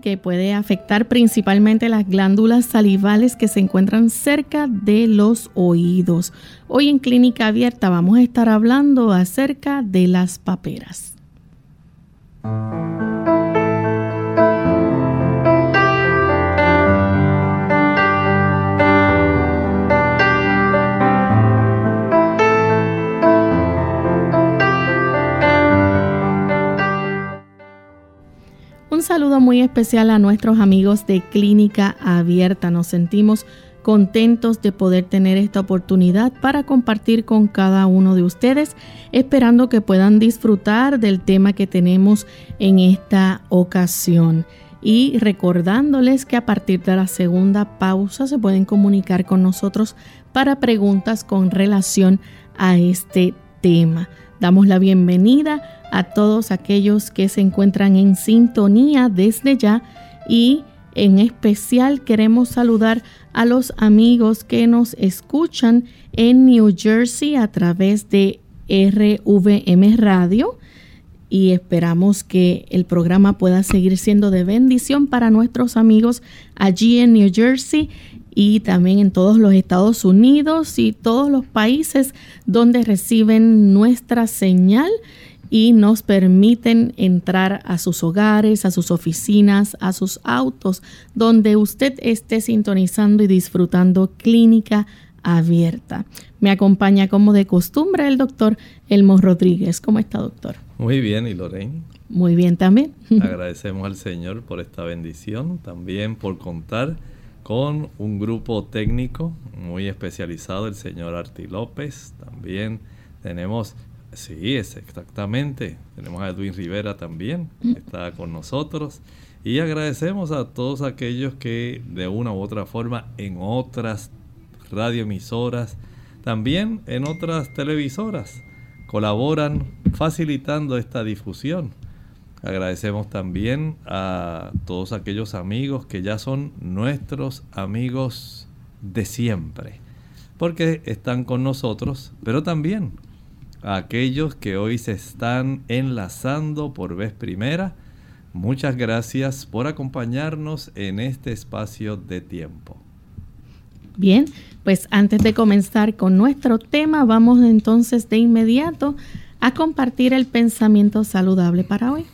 Que puede afectar principalmente las glándulas salivales que se encuentran cerca de los oídos. Hoy en Clínica Abierta vamos a estar hablando acerca de las paperas. Muy especial a nuestros amigos de Clínica Abierta. Nos sentimos contentos de poder tener esta oportunidad para compartir con cada uno de ustedes, esperando que puedan disfrutar del tema que tenemos en esta ocasión. Y recordándoles que a partir de la segunda pausa se pueden comunicar con nosotros para preguntas con relación a este tema. Damos la bienvenida a todos aquellos que se encuentran en sintonía desde ya y en especial queremos saludar a los amigos que nos escuchan en New Jersey a través de RVM Radio y esperamos que el programa pueda seguir siendo de bendición para nuestros amigos allí en New Jersey y también en todos los Estados Unidos y todos los países donde reciben nuestra señal y nos permiten entrar a sus hogares, a sus oficinas, a sus autos, donde usted esté sintonizando y disfrutando clínica abierta. Me acompaña como de costumbre el doctor Elmo Rodríguez. ¿Cómo está, doctor? Muy bien, ¿y Lorraine? Muy bien también. Agradecemos al Señor por esta bendición, también por contar con un grupo técnico muy especializado, el señor Arti López. También tenemos, sí, es exactamente, tenemos a Edwin Rivera también, que está con nosotros. Y agradecemos a todos aquellos que de una u otra forma en otras radioemisoras, también en otras televisoras, colaboran facilitando esta difusión. Agradecemos también a todos aquellos amigos que ya son nuestros amigos de siempre, porque están con nosotros, pero también a aquellos que hoy se están enlazando por vez primera. Muchas gracias por acompañarnos en este espacio de tiempo. Bien, pues antes de comenzar con nuestro tema, vamos entonces de inmediato a compartir el pensamiento saludable para hoy.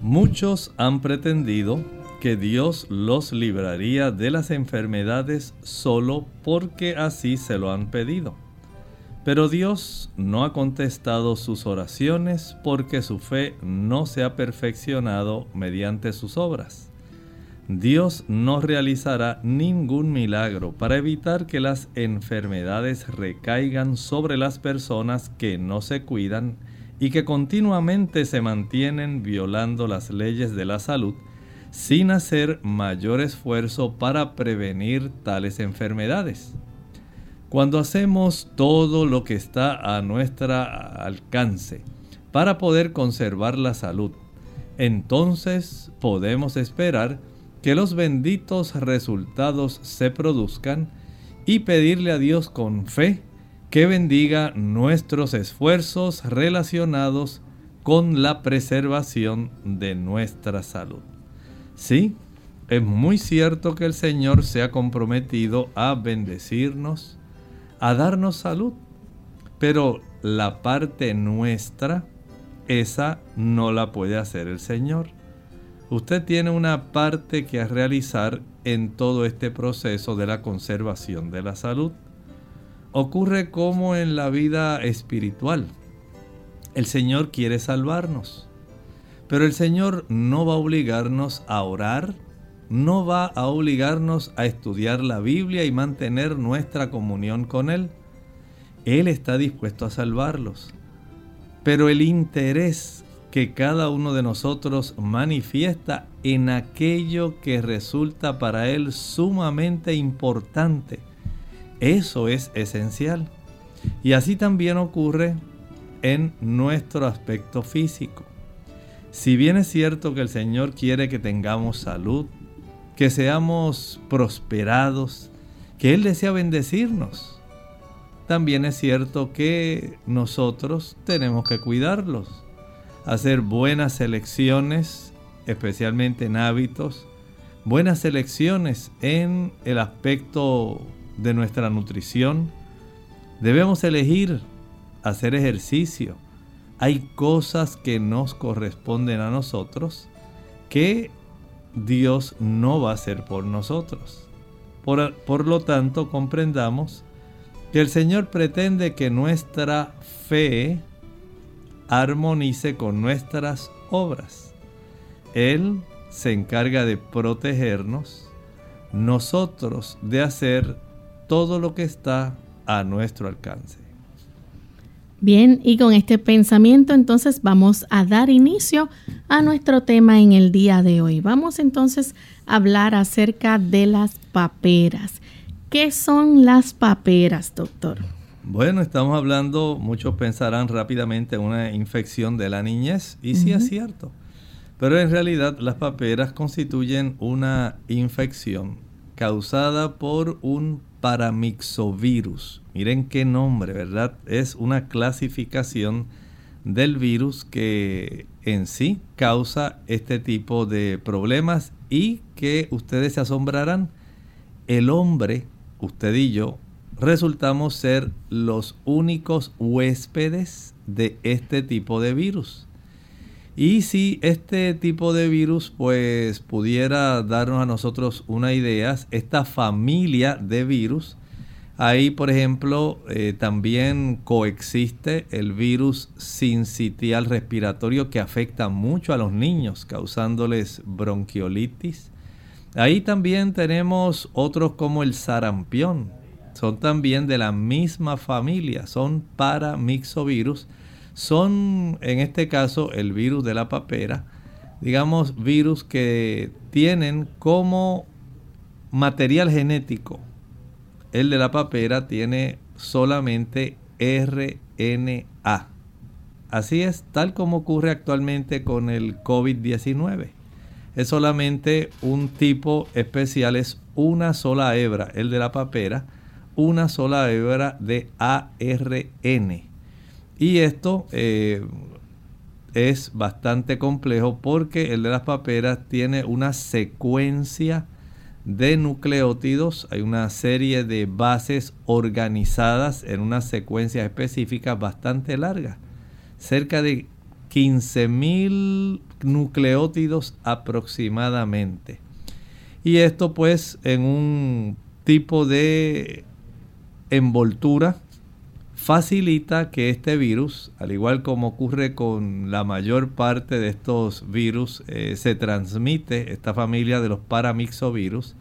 Muchos han pretendido que Dios los libraría de las enfermedades solo porque así se lo han pedido. Pero Dios no ha contestado sus oraciones porque su fe no se ha perfeccionado mediante sus obras. Dios no realizará ningún milagro para evitar que las enfermedades recaigan sobre las personas que no se cuidan y que continuamente se mantienen violando las leyes de la salud sin hacer mayor esfuerzo para prevenir tales enfermedades. Cuando hacemos todo lo que está a nuestro alcance para poder conservar la salud, entonces podemos esperar que los benditos resultados se produzcan y pedirle a Dios con fe que bendiga nuestros esfuerzos relacionados con la preservación de nuestra salud. Sí, es muy cierto que el Señor se ha comprometido a bendecirnos, a darnos salud, pero la parte nuestra, esa no la puede hacer el Señor. Usted tiene una parte que realizar en todo este proceso de la conservación de la salud. Ocurre como en la vida espiritual. El Señor quiere salvarnos, pero el Señor no va a obligarnos a orar, no va a obligarnos a estudiar la Biblia y mantener nuestra comunión con Él. Él está dispuesto a salvarlos. Pero el interés que cada uno de nosotros manifiesta en aquello que resulta para Él sumamente importante, eso es esencial. Y así también ocurre en nuestro aspecto físico. Si bien es cierto que el Señor quiere que tengamos salud, que seamos prosperados, que Él desea bendecirnos. También es cierto que nosotros tenemos que cuidarlos, hacer buenas elecciones, especialmente en hábitos, buenas elecciones en el aspecto de nuestra nutrición. Debemos elegir hacer ejercicio. Hay cosas que nos corresponden a nosotros que Dios no va a hacer por nosotros. Por, lo tanto, comprendamos que el Señor pretende que nuestra fe armonice con nuestras obras. Él se encarga de protegernos, nosotros de hacer todo lo que está a nuestro alcance. Bien, y con este pensamiento entonces vamos a dar inicio a nuestro tema en el día de hoy. Vamos entonces a hablar acerca de las paperas. ¿Qué son las paperas, doctor? Bueno, estamos hablando, muchos pensarán rápidamente en una infección de la niñez, y sí es cierto. Pero en realidad las paperas constituyen una infección causada por un paramixovirus. Miren qué nombre, ¿verdad? Es una clasificación del virus que en sí causa este tipo de problemas y que ustedes se asombrarán. El hombre, usted y yo, resultamos ser los únicos huéspedes de este tipo de virus. Y si este tipo de virus pues pudiera darnos a nosotros una idea, esta familia de virus, ahí por ejemplo eh, también coexiste el virus sincitial respiratorio que afecta mucho a los niños, causándoles bronquiolitis. Ahí también tenemos otros como el sarampión, son también de la misma familia, son paramixovirus son en este caso el virus de la papera, digamos virus que tienen como material genético. El de la papera tiene solamente RNA. Así es, tal como ocurre actualmente con el COVID-19. Es solamente un tipo especial, es una sola hebra, el de la papera, una sola hebra de ARN. Y esto eh, es bastante complejo porque el de las paperas tiene una secuencia de nucleótidos, hay una serie de bases organizadas en una secuencia específica bastante larga, cerca de 15.000 nucleótidos aproximadamente. Y esto pues en un tipo de envoltura facilita que este virus, al igual como ocurre con la mayor parte de estos virus, eh, se transmite, esta familia de los paramixovirus,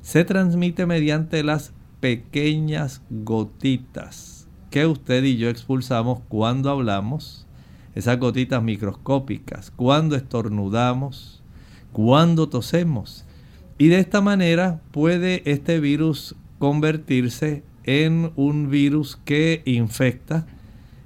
se transmite mediante las pequeñas gotitas que usted y yo expulsamos cuando hablamos, esas gotitas microscópicas, cuando estornudamos, cuando tosemos. Y de esta manera puede este virus convertirse en un virus que infecta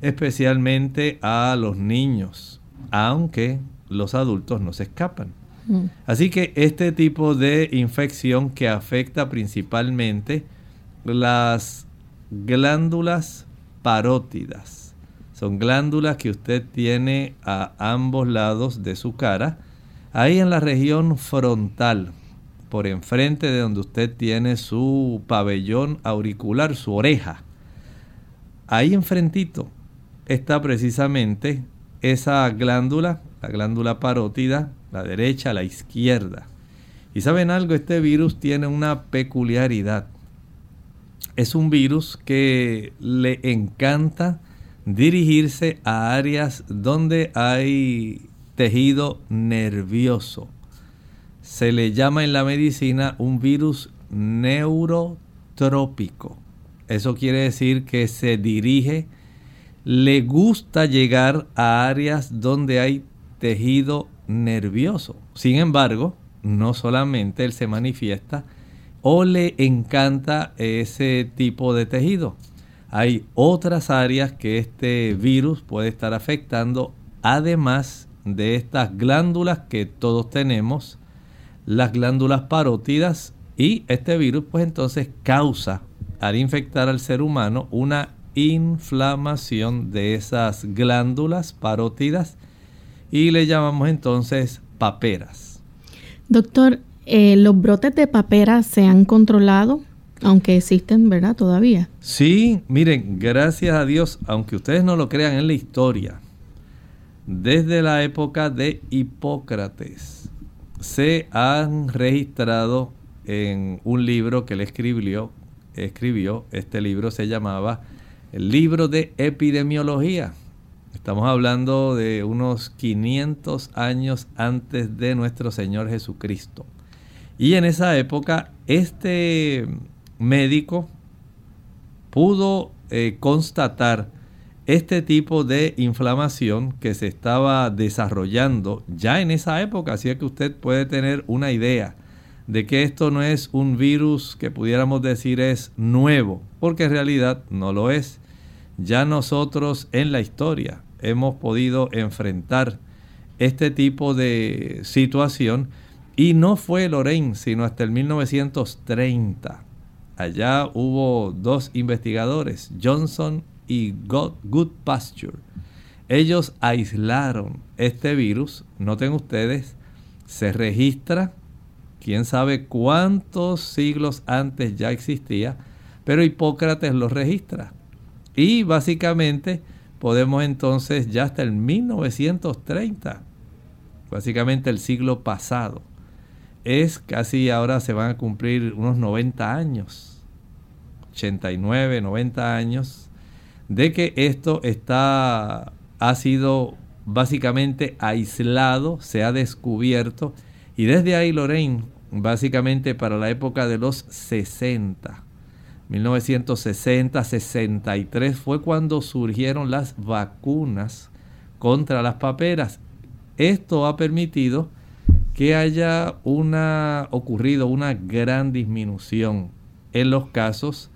especialmente a los niños, aunque los adultos no se escapan. Mm. Así que este tipo de infección que afecta principalmente las glándulas parótidas. Son glándulas que usted tiene a ambos lados de su cara, ahí en la región frontal, por enfrente de donde usted tiene su pabellón auricular, su oreja. Ahí enfrentito está precisamente esa glándula, la glándula parótida, la derecha, la izquierda. Y saben algo, este virus tiene una peculiaridad. Es un virus que le encanta dirigirse a áreas donde hay tejido nervioso. Se le llama en la medicina un virus neurotrópico. Eso quiere decir que se dirige, le gusta llegar a áreas donde hay tejido nervioso. Sin embargo, no solamente él se manifiesta o le encanta ese tipo de tejido. Hay otras áreas que este virus puede estar afectando, además de estas glándulas que todos tenemos, las glándulas parótidas, y este virus pues entonces causa al infectar al ser humano una inflamación de esas glándulas parótidas y le llamamos entonces paperas. Doctor, eh, ¿los brotes de paperas se han controlado? Aunque existen, ¿verdad? Todavía. Sí, miren, gracias a Dios, aunque ustedes no lo crean en la historia, desde la época de Hipócrates se han registrado en un libro que él escribió, escribió, este libro se llamaba el libro de epidemiología. Estamos hablando de unos 500 años antes de nuestro Señor Jesucristo. Y en esa época este médico pudo eh, constatar este tipo de inflamación que se estaba desarrollando ya en esa época, así que usted puede tener una idea de que esto no es un virus que pudiéramos decir es nuevo, porque en realidad no lo es. Ya nosotros en la historia hemos podido enfrentar este tipo de situación y no fue Lorraine, sino hasta el 1930. Allá hubo dos investigadores, Johnson y Good Pasture. Ellos aislaron este virus, noten ustedes, se registra, quién sabe cuántos siglos antes ya existía, pero Hipócrates lo registra. Y básicamente podemos entonces ya hasta el 1930, básicamente el siglo pasado, es casi ahora se van a cumplir unos 90 años, 89, 90 años, de que esto está, ha sido básicamente aislado, se ha descubierto, y desde ahí Lorraine, básicamente para la época de los 60, 1960, 63 fue cuando surgieron las vacunas contra las paperas. Esto ha permitido que haya una ocurrido una gran disminución en los casos,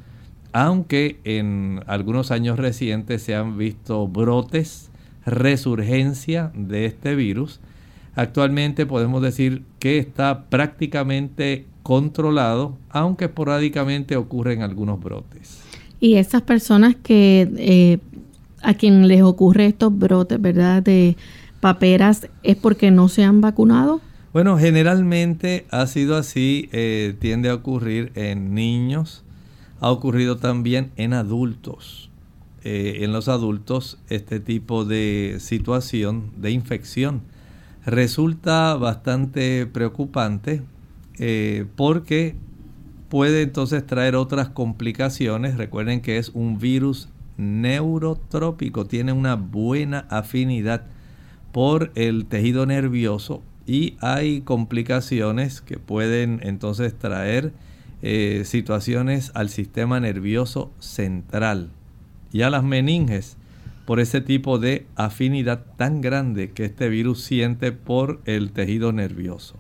aunque en algunos años recientes se han visto brotes, resurgencia de este virus. Actualmente podemos decir que está prácticamente controlado, aunque esporádicamente ocurren algunos brotes. Y esas personas que eh, a quien les ocurre estos brotes, ¿verdad? De paperas, ¿es porque no se han vacunado? Bueno, generalmente ha sido así, eh, tiende a ocurrir en niños, ha ocurrido también en adultos. Eh, en los adultos este tipo de situación de infección resulta bastante preocupante eh, porque puede entonces traer otras complicaciones. Recuerden que es un virus neurotrópico, tiene una buena afinidad por el tejido nervioso y hay complicaciones que pueden entonces traer eh, situaciones al sistema nervioso central y a las meninges por ese tipo de afinidad tan grande que este virus siente por el tejido nervioso.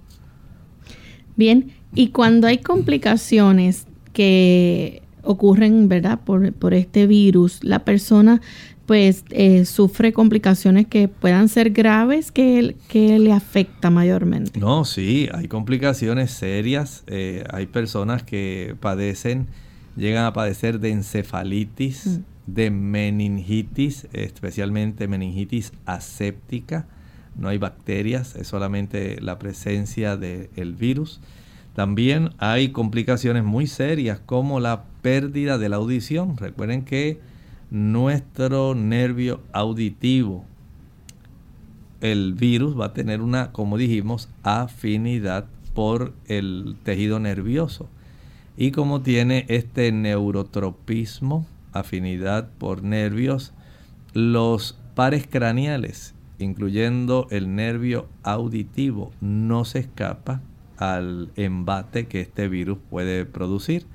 Bien, y cuando hay complicaciones que ocurren, ¿verdad? Por, por este virus, la persona pues eh, sufre complicaciones que puedan ser graves que, que le afecta mayormente. No, sí, hay complicaciones serias. Eh, hay personas que padecen, llegan a padecer de encefalitis, mm. de meningitis, especialmente meningitis aséptica. No hay bacterias, es solamente la presencia del virus. También hay complicaciones muy serias como la pérdida de la audición. Recuerden que nuestro nervio auditivo, el virus va a tener una, como dijimos, afinidad por el tejido nervioso. Y como tiene este neurotropismo, afinidad por nervios, los pares craneales, incluyendo el nervio auditivo, no se escapa al embate que este virus puede producir.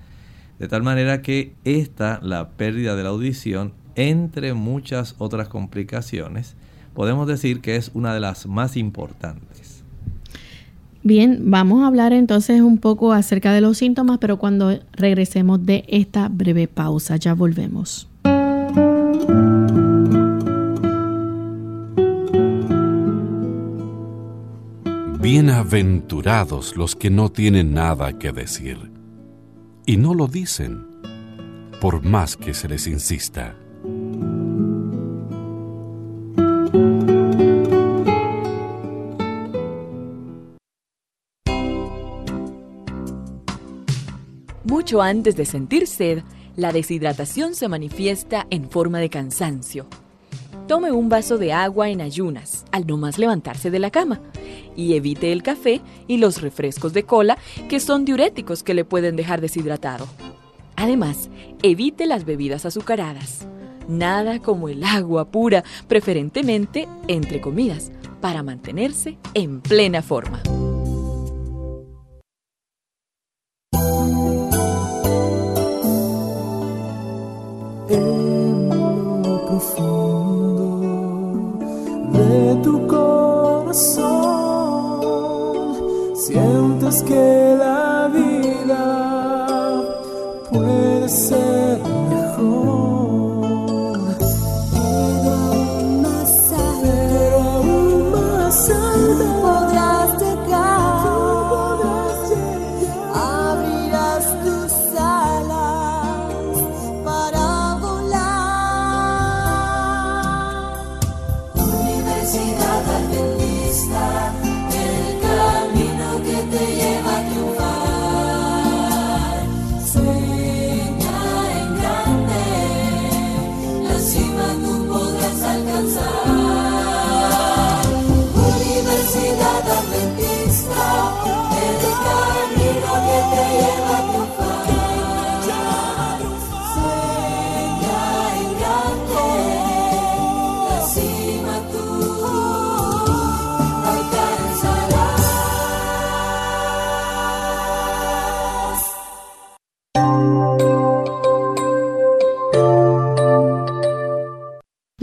De tal manera que esta, la pérdida de la audición, entre muchas otras complicaciones, podemos decir que es una de las más importantes. Bien, vamos a hablar entonces un poco acerca de los síntomas, pero cuando regresemos de esta breve pausa, ya volvemos. Bienaventurados los que no tienen nada que decir y no lo dicen, por más que se les insista. Mucho antes de sentir sed, la deshidratación se manifiesta en forma de cansancio. Tome un vaso de agua en ayunas al no más levantarse de la cama y evite el café y los refrescos de cola que son diuréticos que le pueden dejar deshidratado. Además, evite las bebidas azucaradas. Nada como el agua pura, preferentemente entre comidas, para mantenerse en plena forma. de tu corazón sientes que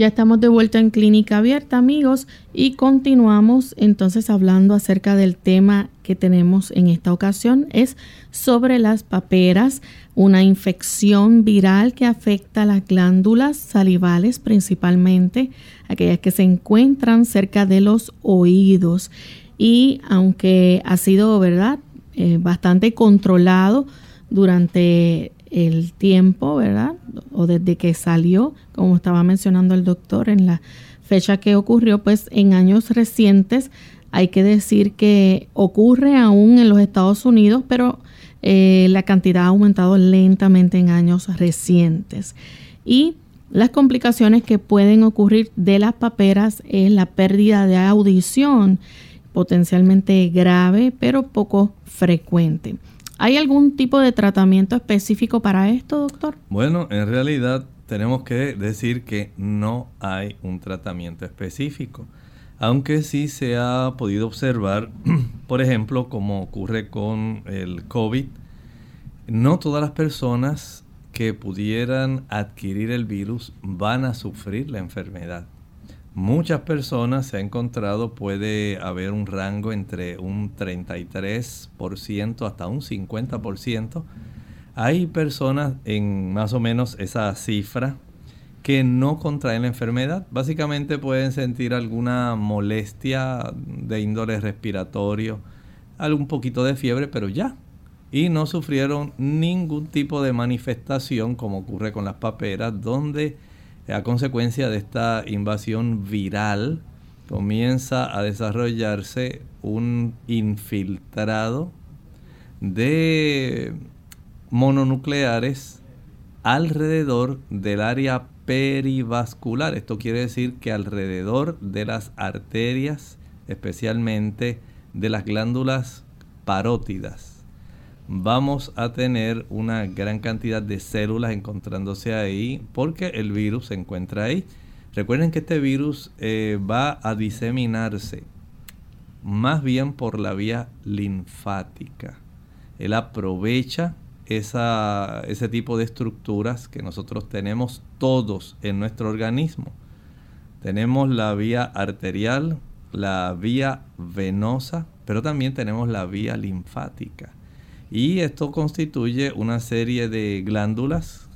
Ya estamos de vuelta en Clínica Abierta, amigos, y continuamos entonces hablando acerca del tema que tenemos en esta ocasión. Es sobre las paperas, una infección viral que afecta las glándulas salivales, principalmente aquellas que se encuentran cerca de los oídos. Y aunque ha sido, ¿verdad?, eh, bastante controlado durante el tiempo, ¿verdad? O desde que salió, como estaba mencionando el doctor, en la fecha que ocurrió, pues en años recientes hay que decir que ocurre aún en los Estados Unidos, pero eh, la cantidad ha aumentado lentamente en años recientes. Y las complicaciones que pueden ocurrir de las paperas es la pérdida de audición, potencialmente grave, pero poco frecuente. ¿Hay algún tipo de tratamiento específico para esto, doctor? Bueno, en realidad tenemos que decir que no hay un tratamiento específico, aunque sí se ha podido observar, por ejemplo, como ocurre con el COVID, no todas las personas que pudieran adquirir el virus van a sufrir la enfermedad muchas personas se ha encontrado puede haber un rango entre un 33% hasta un 50%. Hay personas en más o menos esa cifra que no contraen la enfermedad. Básicamente pueden sentir alguna molestia de índole respiratorio, algún poquito de fiebre, pero ya. y no sufrieron ningún tipo de manifestación como ocurre con las paperas, donde a consecuencia de esta invasión viral comienza a desarrollarse un infiltrado de mononucleares alrededor del área perivascular. Esto quiere decir que alrededor de las arterias, especialmente de las glándulas parótidas, vamos a tener una gran cantidad de células encontrándose ahí porque el virus se encuentra ahí. Recuerden que este virus eh, va a diseminarse más bien por la vía linfática. Él aprovecha ese tipo de estructuras que nosotros tenemos todos en nuestro organismo. Tenemos la vía arterial, la vía venosa, pero también tenemos la vía linfática. Y esto constituye una serie de glándulas,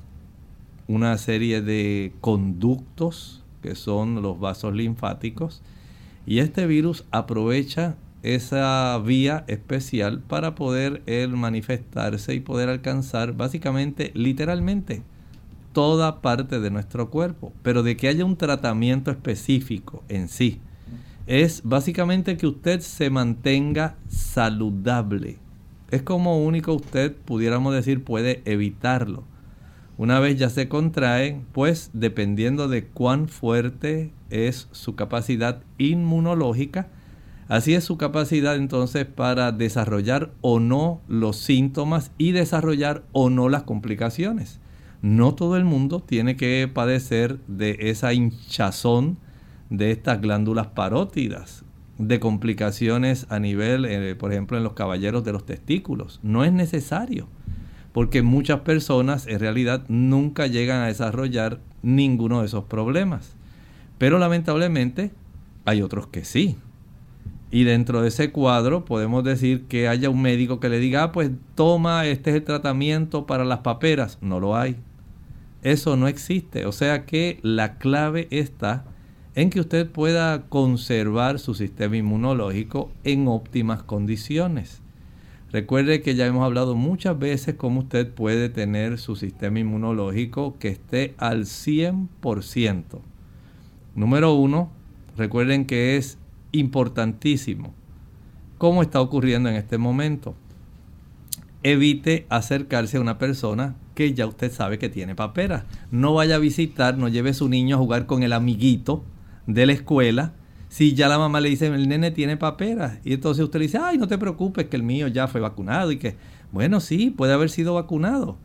una serie de conductos, que son los vasos linfáticos. Y este virus aprovecha esa vía especial para poder él manifestarse y poder alcanzar básicamente, literalmente, toda parte de nuestro cuerpo. Pero de que haya un tratamiento específico en sí, es básicamente que usted se mantenga saludable. Es como único usted, pudiéramos decir, puede evitarlo. Una vez ya se contrae, pues dependiendo de cuán fuerte es su capacidad inmunológica, Así es su capacidad entonces para desarrollar o no los síntomas y desarrollar o no las complicaciones. No todo el mundo tiene que padecer de esa hinchazón de estas glándulas parótidas, de complicaciones a nivel, eh, por ejemplo, en los caballeros de los testículos. No es necesario, porque muchas personas en realidad nunca llegan a desarrollar ninguno de esos problemas. Pero lamentablemente hay otros que sí. Y dentro de ese cuadro podemos decir que haya un médico que le diga, ah, pues toma, este es el tratamiento para las paperas. No lo hay. Eso no existe. O sea que la clave está en que usted pueda conservar su sistema inmunológico en óptimas condiciones. Recuerde que ya hemos hablado muchas veces cómo usted puede tener su sistema inmunológico que esté al 100%. Número uno, recuerden que es importantísimo. ¿Cómo está ocurriendo en este momento? Evite acercarse a una persona que ya usted sabe que tiene paperas. No vaya a visitar, no lleve a su niño a jugar con el amiguito de la escuela. Si ya la mamá le dice, el nene tiene paperas. Y entonces usted le dice, ay, no te preocupes, que el mío ya fue vacunado y que, bueno, sí, puede haber sido vacunado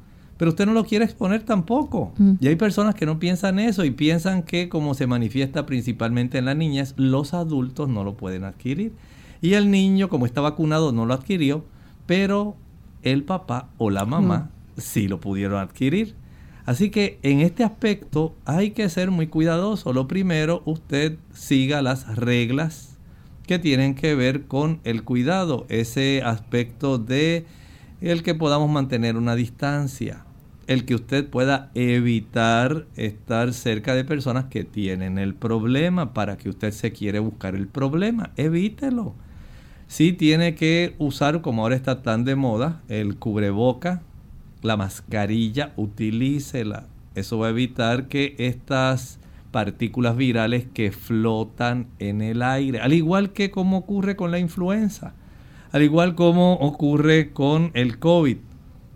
pero usted no lo quiere exponer tampoco. Mm. Y hay personas que no piensan eso y piensan que como se manifiesta principalmente en las niñas, los adultos no lo pueden adquirir. Y el niño, como está vacunado, no lo adquirió, pero el papá o la mamá mm. sí lo pudieron adquirir. Así que en este aspecto hay que ser muy cuidadoso. Lo primero, usted siga las reglas que tienen que ver con el cuidado, ese aspecto de el que podamos mantener una distancia, el que usted pueda evitar estar cerca de personas que tienen el problema para que usted se quiere buscar el problema. Evítelo. Si tiene que usar, como ahora está tan de moda, el cubreboca, la mascarilla, utilícela. Eso va a evitar que estas partículas virales que flotan en el aire, al igual que como ocurre con la influenza, al igual como ocurre con el COVID,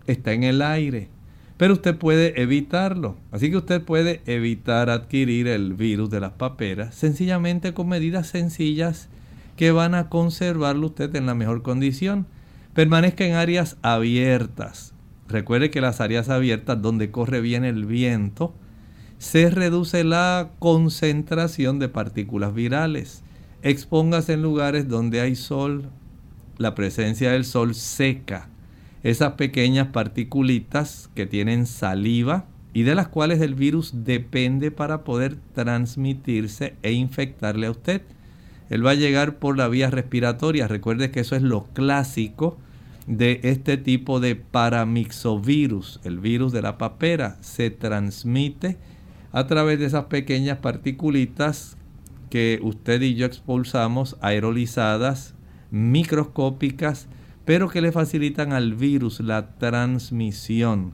está en el aire pero usted puede evitarlo. Así que usted puede evitar adquirir el virus de las paperas sencillamente con medidas sencillas que van a conservarlo usted en la mejor condición. Permanezca en áreas abiertas. Recuerde que las áreas abiertas donde corre bien el viento se reduce la concentración de partículas virales. Expóngase en lugares donde hay sol. La presencia del sol seca esas pequeñas particulitas que tienen saliva y de las cuales el virus depende para poder transmitirse e infectarle a usted. Él va a llegar por la vía respiratoria. Recuerde que eso es lo clásico de este tipo de paramixovirus. El virus de la papera se transmite a través de esas pequeñas particulitas que usted y yo expulsamos, aerolizadas, microscópicas, pero que le facilitan al virus la transmisión.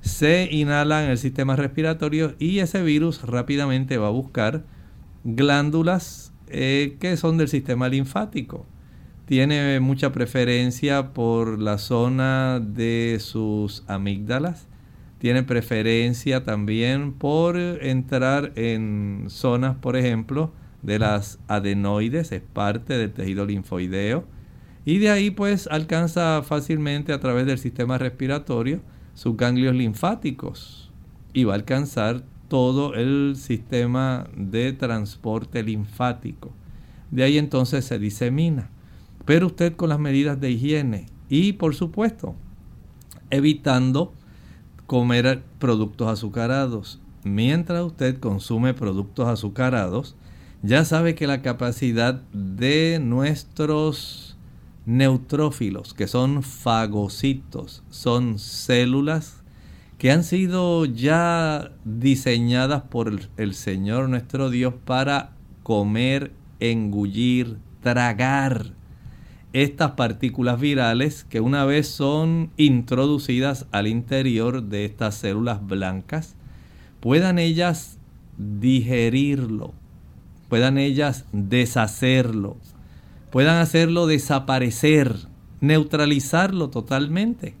Se inhala en el sistema respiratorio y ese virus rápidamente va a buscar glándulas eh, que son del sistema linfático. Tiene mucha preferencia por la zona de sus amígdalas. Tiene preferencia también por entrar en zonas, por ejemplo, de las adenoides, es parte del tejido linfoideo. Y de ahí pues alcanza fácilmente a través del sistema respiratorio sus ganglios linfáticos y va a alcanzar todo el sistema de transporte linfático. De ahí entonces se disemina. Pero usted con las medidas de higiene y por supuesto evitando comer productos azucarados. Mientras usted consume productos azucarados, ya sabe que la capacidad de nuestros neutrófilos, que son fagocitos, son células que han sido ya diseñadas por el, Señor nuestro Dios para comer, engullir, tragar estas partículas virales que una vez son introducidas al interior de estas células blancas, puedan ellas digerirlo, puedan ellas deshacerlo, puedan hacerlo desaparecer, neutralizarlo totalmente.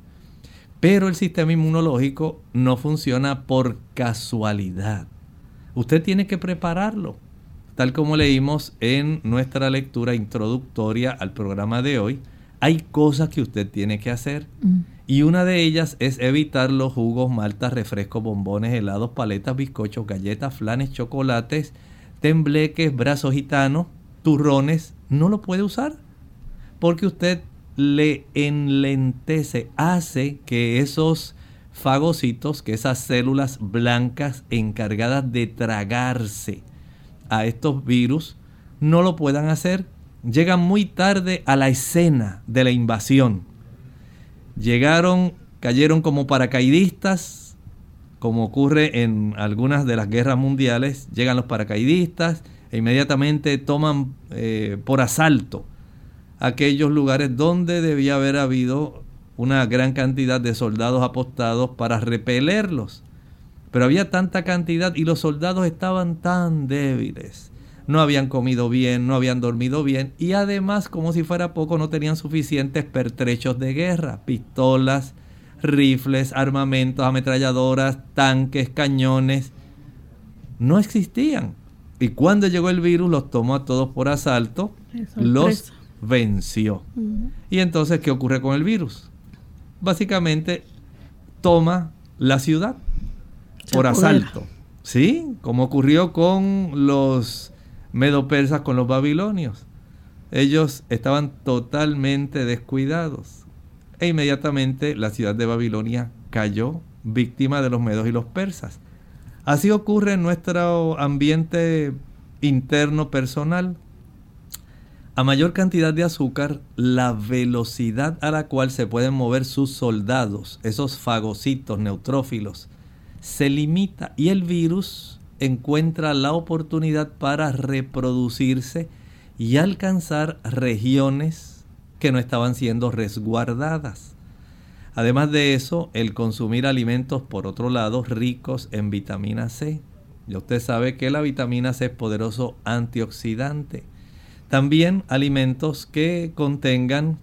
Pero el sistema inmunológico no funciona por casualidad. Usted tiene que prepararlo. Tal como leímos en nuestra lectura introductoria al programa de hoy, hay cosas que usted tiene que hacer. Mm. Y una de ellas es evitar los jugos, maltas, refrescos, bombones, helados, paletas, bizcochos, galletas, flanes, chocolates, tembleques, brazos gitanos, turrones. No lo puede usar porque usted le enlentece, hace que esos fagocitos, que esas células blancas encargadas de tragarse a estos virus, no lo puedan hacer. Llegan muy tarde a la escena de la invasión. Llegaron, cayeron como paracaidistas, como ocurre en algunas de las guerras mundiales. Llegan los paracaidistas e inmediatamente toman eh, por asalto aquellos lugares donde debía haber habido una gran cantidad de soldados apostados para repelerlos. Pero había tanta cantidad y los soldados estaban tan débiles. No habían comido bien, no habían dormido bien y además, como si fuera poco, no tenían suficientes pertrechos de guerra, pistolas, rifles, armamentos, ametralladoras, tanques, cañones. No existían. Y cuando llegó el virus los tomó a todos por asalto, los venció. Y entonces, ¿qué ocurre con el virus? Básicamente, toma la ciudad por asalto. ¿Sí? Como ocurrió con los medopersas, con los babilonios. Ellos estaban totalmente descuidados. E inmediatamente la ciudad de Babilonia cayó víctima de los medos y los persas. Así ocurre en nuestro ambiente interno personal. A mayor cantidad de azúcar, la velocidad a la cual se pueden mover sus soldados, esos fagocitos neutrófilos, se limita y el virus encuentra la oportunidad para reproducirse y alcanzar regiones que no estaban siendo resguardadas. Además de eso, el consumir alimentos, por otro lado, ricos en vitamina C. Ya usted sabe que la vitamina C es poderoso antioxidante también alimentos que contengan,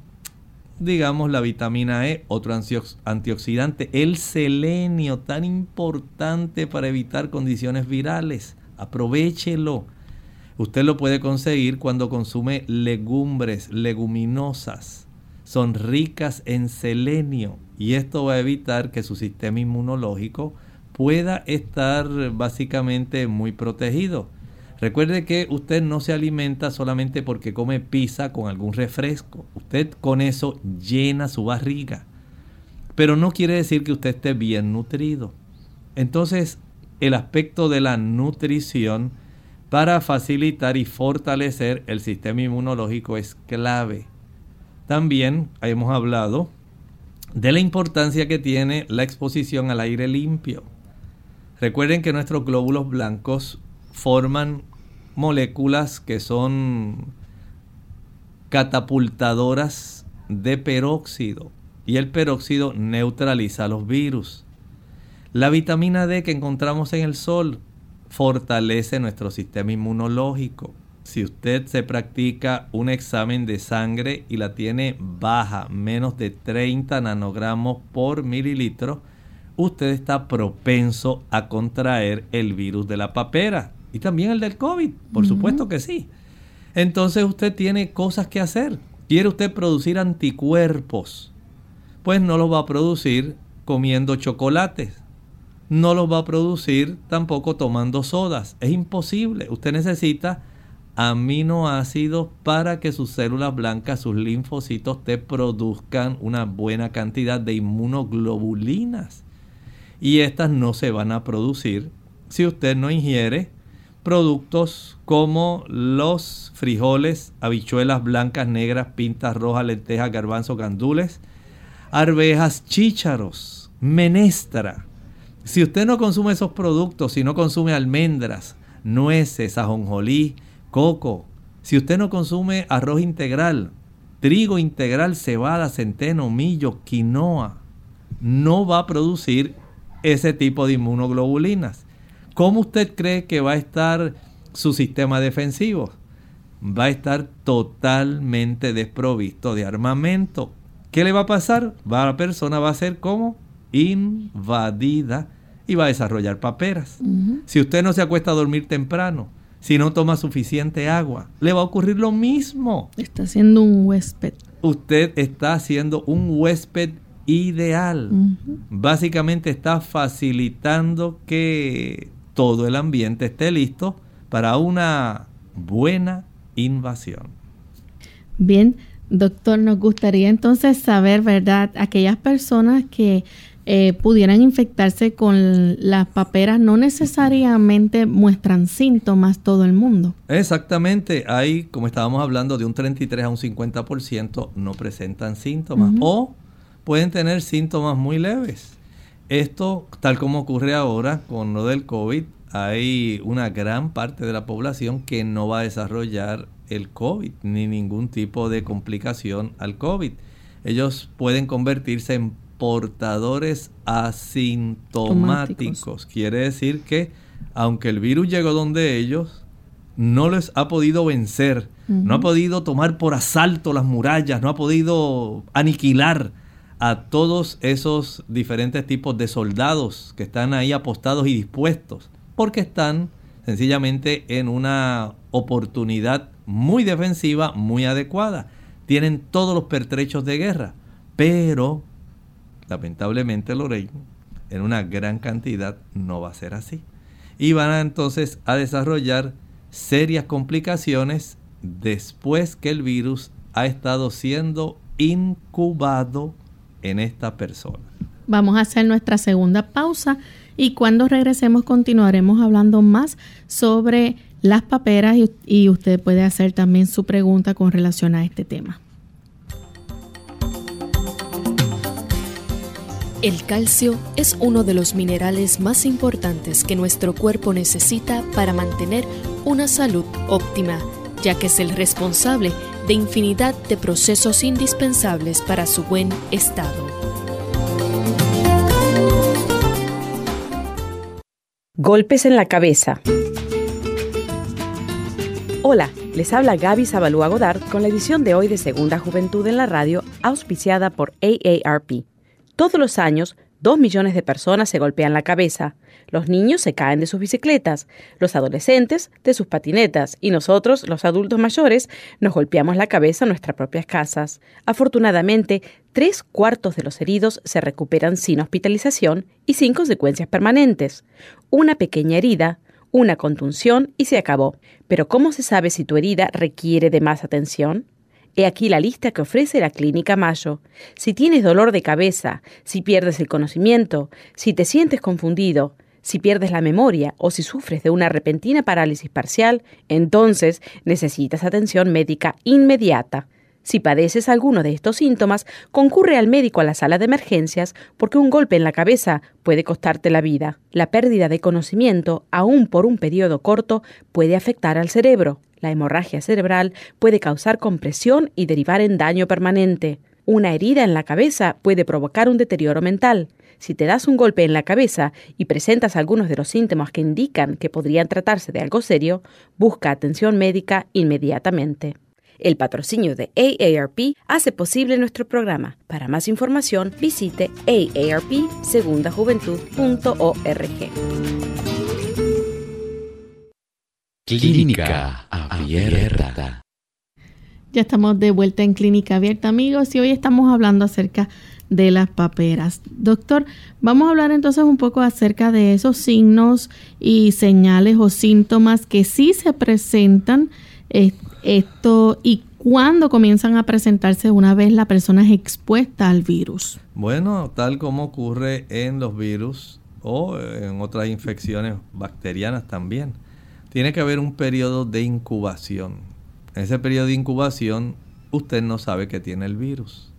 digamos, la vitamina E, otro antioxidante, el selenio, tan importante para evitar condiciones virales. Aprovechelo. Usted lo puede conseguir cuando consume legumbres, leguminosas. Son ricas en selenio y esto va a evitar que su sistema inmunológico pueda estar básicamente muy protegido. Recuerde que usted no se alimenta solamente porque come pizza con algún refresco. Usted con eso llena su barriga. Pero no quiere decir que usted esté bien nutrido. Entonces, el aspecto de la nutrición para facilitar y fortalecer el sistema inmunológico es clave. También hemos hablado de la importancia que tiene la exposición al aire limpio. Recuerden que nuestros glóbulos blancos forman moléculas que son catapultadoras de peróxido y el peróxido neutraliza los virus. La vitamina D que encontramos en el sol fortalece nuestro sistema inmunológico. Si usted se practica un examen de sangre y la tiene baja, menos de 30 nanogramos por mililitro, usted está propenso a contraer el virus de la papera y también el del COVID, por supuesto que sí. Entonces usted tiene cosas que hacer. ¿Quiere usted producir anticuerpos? Pues no los va a producir comiendo chocolates. No los va a producir tampoco tomando sodas. Es imposible. Usted necesita aminoácidos para que sus células blancas, sus linfocitos, te produzcan una buena cantidad de inmunoglobulinas. Y estas no se van a producir si usted no ingiere productos como los frijoles, habichuelas blancas, negras, pintas rojas, lentejas, garbanzos, gandules, arvejas, chícharos, menestra. Si usted no consume esos productos, si no consume almendras, nueces, ajonjolí, coco, si usted no consume arroz integral, trigo integral, cebada, centeno, millo, quinoa, no va a producir ese tipo de inmunoglobulinas. ¿Cómo usted cree que va a estar su sistema defensivo? Va a estar totalmente desprovisto de armamento. ¿Qué le va a pasar? Va, la persona va a ser como invadida y va a desarrollar paperas. Si usted no se acuesta a dormir temprano, si no toma suficiente agua, le va a ocurrir lo mismo. Está siendo un huésped. Usted está siendo un huésped ideal. Básicamente está facilitando que todo el ambiente esté listo para una buena invasión. Bien, doctor, nos gustaría entonces saber, ¿verdad? Aquellas personas que eh, pudieran infectarse con las paperas no necesariamente muestran síntomas todo el mundo. Exactamente, hay, como estábamos hablando, de un 33 a un 50% no presentan síntomas o pueden tener síntomas muy leves. Esto, tal como ocurre ahora con lo del COVID, hay una gran parte de la población que no va a desarrollar el COVID ni ningún tipo de complicación al COVID. Ellos pueden convertirse en portadores asintomáticos. Quiere decir que aunque el virus llegó donde ellos, no les ha podido vencer, no ha podido tomar por asalto las murallas, no ha podido aniquilar a todos esos diferentes tipos de soldados que están ahí apostados y dispuestos, porque están sencillamente en una oportunidad muy defensiva, muy adecuada. Tienen todos los pertrechos de guerra, pero lamentablemente Lorraine, en una gran cantidad no va a ser así. Y van a, entonces a desarrollar serias complicaciones después que el virus ha estado siendo incubado en esta persona. Vamos a hacer nuestra segunda pausa y cuando regresemos continuaremos hablando más sobre las paperas y, usted puede hacer también su pregunta con relación a este tema. El calcio es uno de los minerales más importantes que nuestro cuerpo necesita para mantener una salud óptima, ya que es el responsable de infinidad de procesos indispensables para su buen estado. Golpes en la cabeza. Hola, les habla Gaby Zabalúa Godard con la edición de hoy de Segunda Juventud en la Radio, auspiciada por AARP. Todos los años, Dos millones de personas se golpean la cabeza. Los niños se caen de sus bicicletas, los adolescentes de sus patinetas y nosotros, los adultos mayores, nos golpeamos la cabeza en nuestras propias casas. Afortunadamente, tres cuartos de los heridos se recuperan sin hospitalización y sin consecuencias permanentes. Una pequeña herida, una contunción y se acabó. Pero ¿cómo se sabe si tu herida requiere de más atención? He aquí la lista que ofrece la Clínica Mayo. Si tienes dolor de cabeza, si pierdes el conocimiento, si te sientes confundido, si pierdes la memoria o si sufres de una repentina parálisis parcial, entonces necesitas atención médica inmediata. Si padeces alguno de estos síntomas, concurre al médico a la sala de emergencias porque un golpe en la cabeza puede costarte la vida. La pérdida de conocimiento, aun por un periodo corto, puede afectar al cerebro. La hemorragia cerebral puede causar compresión y derivar en daño permanente. Una herida en la cabeza puede provocar un deterioro mental. Si te das un golpe en la cabeza y presentas algunos de los síntomas que indican que podrían tratarse de algo serio, busca atención médica inmediatamente. El patrocinio de AARP hace posible nuestro programa. Para más información, visite aarpsegundajuventud.org. Clínica Abierta. Ya estamos de vuelta en Clínica Abierta, amigos, y hoy estamos hablando acerca de las paperas. Doctor, vamos a hablar entonces un poco acerca de esos signos y señales o síntomas que sí se presentan eh, esto y cuándo comienzan a presentarse una vez la persona es expuesta al virus. Bueno, tal como ocurre en los virus o en otras infecciones bacterianas también. Tiene que haber un periodo de incubación. En ese periodo de incubación usted no sabe que tiene el virus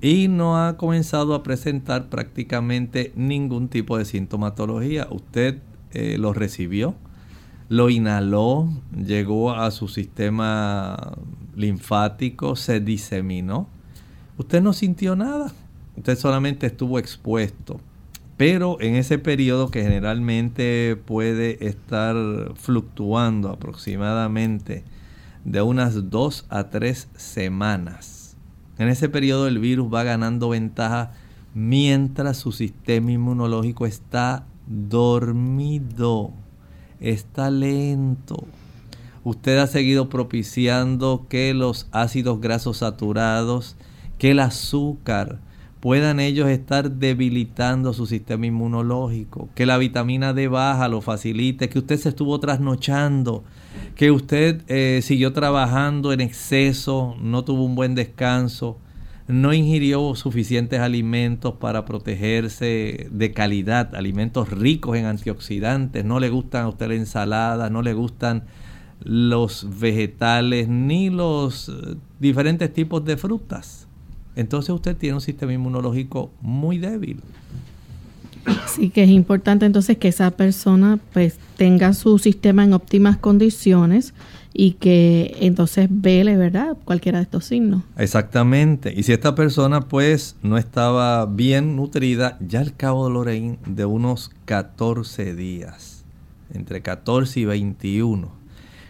y no ha comenzado a presentar prácticamente ningún tipo de sintomatología. Usted eh, lo recibió, lo inhaló, llegó a su sistema linfático, se diseminó. Usted no sintió nada, usted solamente estuvo expuesto. Pero en ese periodo que generalmente puede estar fluctuando aproximadamente de unas dos a tres semanas, en ese periodo el virus va ganando ventaja mientras su sistema inmunológico está dormido, está lento. Usted ha seguido propiciando que los ácidos grasos saturados, que el azúcar, puedan ellos estar debilitando su sistema inmunológico, que la vitamina D baja lo facilite, que usted se estuvo trasnochando, que usted eh, siguió trabajando en exceso, no tuvo un buen descanso, no ingirió suficientes alimentos para protegerse de calidad, alimentos ricos en antioxidantes, no le gustan a usted la ensalada, no le gustan los vegetales ni los eh, diferentes tipos de frutas. Entonces usted tiene un sistema inmunológico muy débil. Sí, que es importante entonces que esa persona pues tenga su sistema en óptimas condiciones y que entonces vele, ¿verdad? Cualquiera de estos signos. Exactamente. Y si esta persona pues no estaba bien nutrida, ya al cabo de Lorraine de unos 14 días, entre 14 y 21,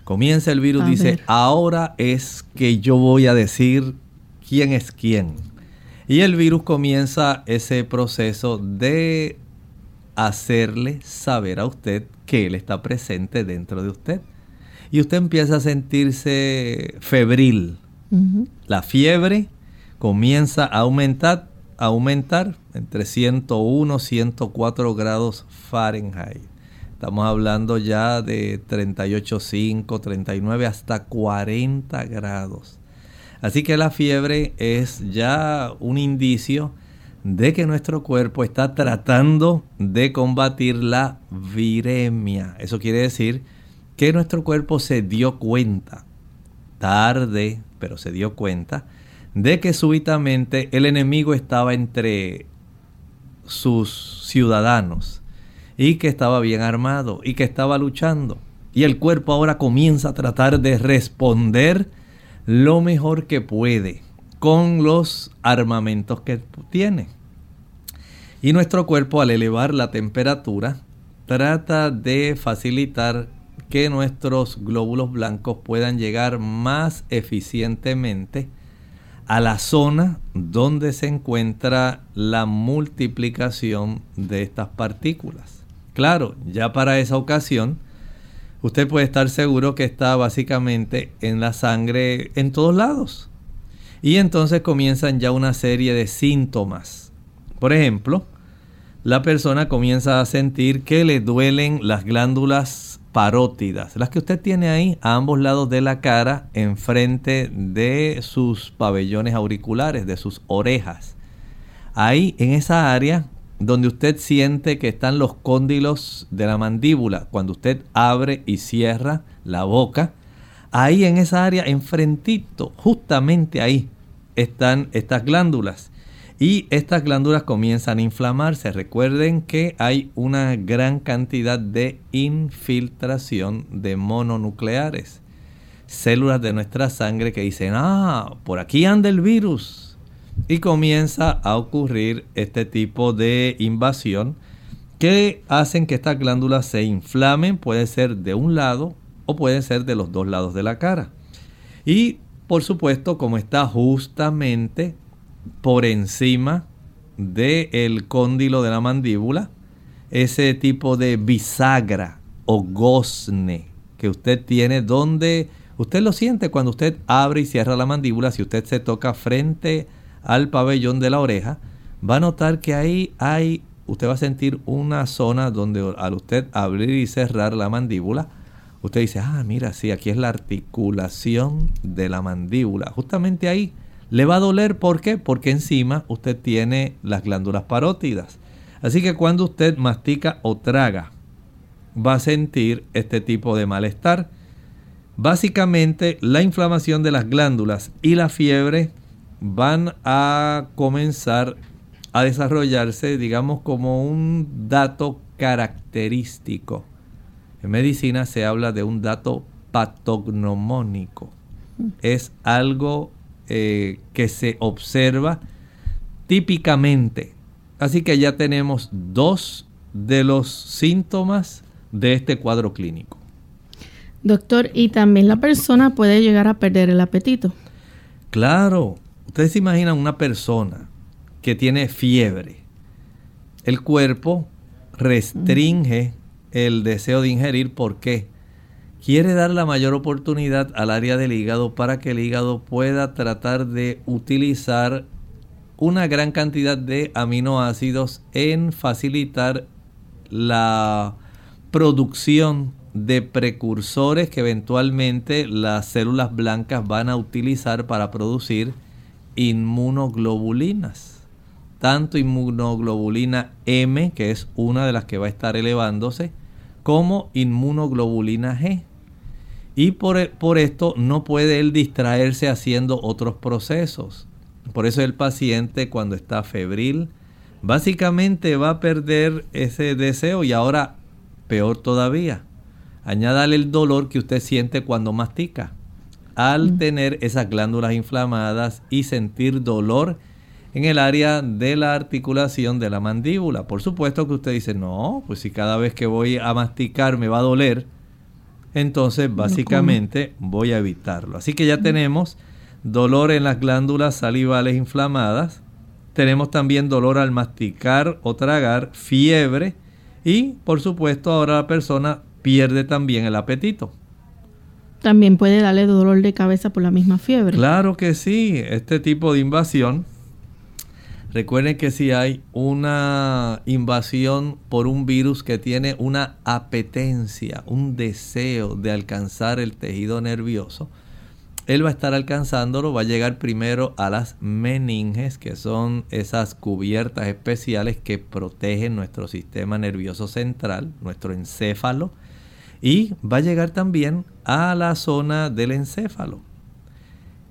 comienza el virus, dice, ahora es que yo voy a decir quién es quién. Y el virus comienza ese proceso de hacerle saber a usted que él está presente dentro de usted. Y usted empieza a sentirse febril. La fiebre comienza a aumentar, a aumentar entre 101 y 104 grados Fahrenheit. Estamos hablando ya de 38.5, 39 hasta 40 grados. Así que la fiebre es ya un indicio de que nuestro cuerpo está tratando de combatir la viremia. Eso quiere decir que nuestro cuerpo se dio cuenta, tarde, pero se dio cuenta, de que súbitamente el enemigo estaba entre sus ciudadanos y que estaba bien armado y que estaba luchando. Y el cuerpo ahora comienza a tratar de responder lo mejor que puede con los armamentos que tiene. Y nuestro cuerpo al elevar la temperatura trata de facilitar que nuestros glóbulos blancos puedan llegar más eficientemente a la zona donde se encuentra la multiplicación de estas partículas. Claro, ya para esa ocasión, usted puede estar seguro que está básicamente en la sangre en todos lados. Y entonces comienzan ya una serie de síntomas. Por ejemplo, la persona comienza a sentir que le duelen las glándulas parótidas, las que usted tiene ahí a ambos lados de la cara, enfrente de sus pabellones auriculares, de sus orejas. Ahí, en esa área donde usted siente que están los cóndilos de la mandíbula, cuando usted abre y cierra la boca, ahí en esa área, enfrentito, justamente ahí, están estas glándulas. Y estas glándulas comienzan a inflamarse. Recuerden que hay una gran cantidad de infiltración de mononucleares. Células de nuestra sangre que dicen, ah, por aquí anda el virus. Y comienza a ocurrir este tipo de invasión que hacen que estas glándulas se inflamen, puede ser de un lado o puede ser de los dos lados de la cara. Y por supuesto, como está justamente por encima del cóndilo de la mandíbula, ese tipo de bisagra o gozne que usted tiene donde usted lo siente cuando usted abre y cierra la mandíbula, si usted se toca frente al pabellón de la oreja, va a notar que ahí hay, usted va a sentir una zona donde al usted abrir y cerrar la mandíbula, usted dice, ah, mira, sí, aquí es la articulación de la mandíbula. Justamente ahí le va a doler, ¿por qué? Porque encima usted tiene las glándulas parótidas. Así que cuando usted mastica o traga, va a sentir este tipo de malestar. Básicamente, la inflamación de las glándulas y la fiebre van a comenzar a desarrollarse, digamos, como un dato característico. En medicina se habla de un dato patognomónico. Es algo eh, que se observa típicamente. Así que ya tenemos dos de los síntomas de este cuadro clínico. Doctor, ¿y también la persona puede llegar a perder el apetito? Claro, ustedes se imaginan una persona que tiene fiebre. El cuerpo restringe el deseo de ingerir. ¿Por qué? Quiere dar la mayor oportunidad al área del hígado para que el hígado pueda tratar de utilizar una gran cantidad de aminoácidos en facilitar la producción de precursores que eventualmente las células blancas van a utilizar para producir inmunoglobulinas. Tanto inmunoglobulina M, que es una de las que va a estar elevándose, como inmunoglobulina G. Y por, por esto no puede él distraerse haciendo otros procesos. Por eso el paciente cuando está febril, básicamente va a perder ese deseo y ahora peor todavía. Añádale el dolor que usted siente cuando mastica. Al mm. tener esas glándulas inflamadas y sentir dolor en el área de la articulación de la mandíbula. Por supuesto que usted dice, no, pues si cada vez que voy a masticar me va a doler, entonces básicamente voy a evitarlo. Así que ya mm. tenemos dolor en las glándulas salivales inflamadas, tenemos también dolor al masticar o tragar, fiebre y por supuesto ahora la persona pierde también el apetito. También puede darle dolor de cabeza por la misma fiebre. Claro que sí, este tipo de invasión. Recuerden que si hay una invasión por un virus que tiene una apetencia, un deseo de alcanzar el tejido nervioso, él va a estar alcanzándolo, va a llegar primero a las meninges, que son esas cubiertas especiales que protegen nuestro sistema nervioso central, nuestro encéfalo, y va a llegar también a la zona del encéfalo.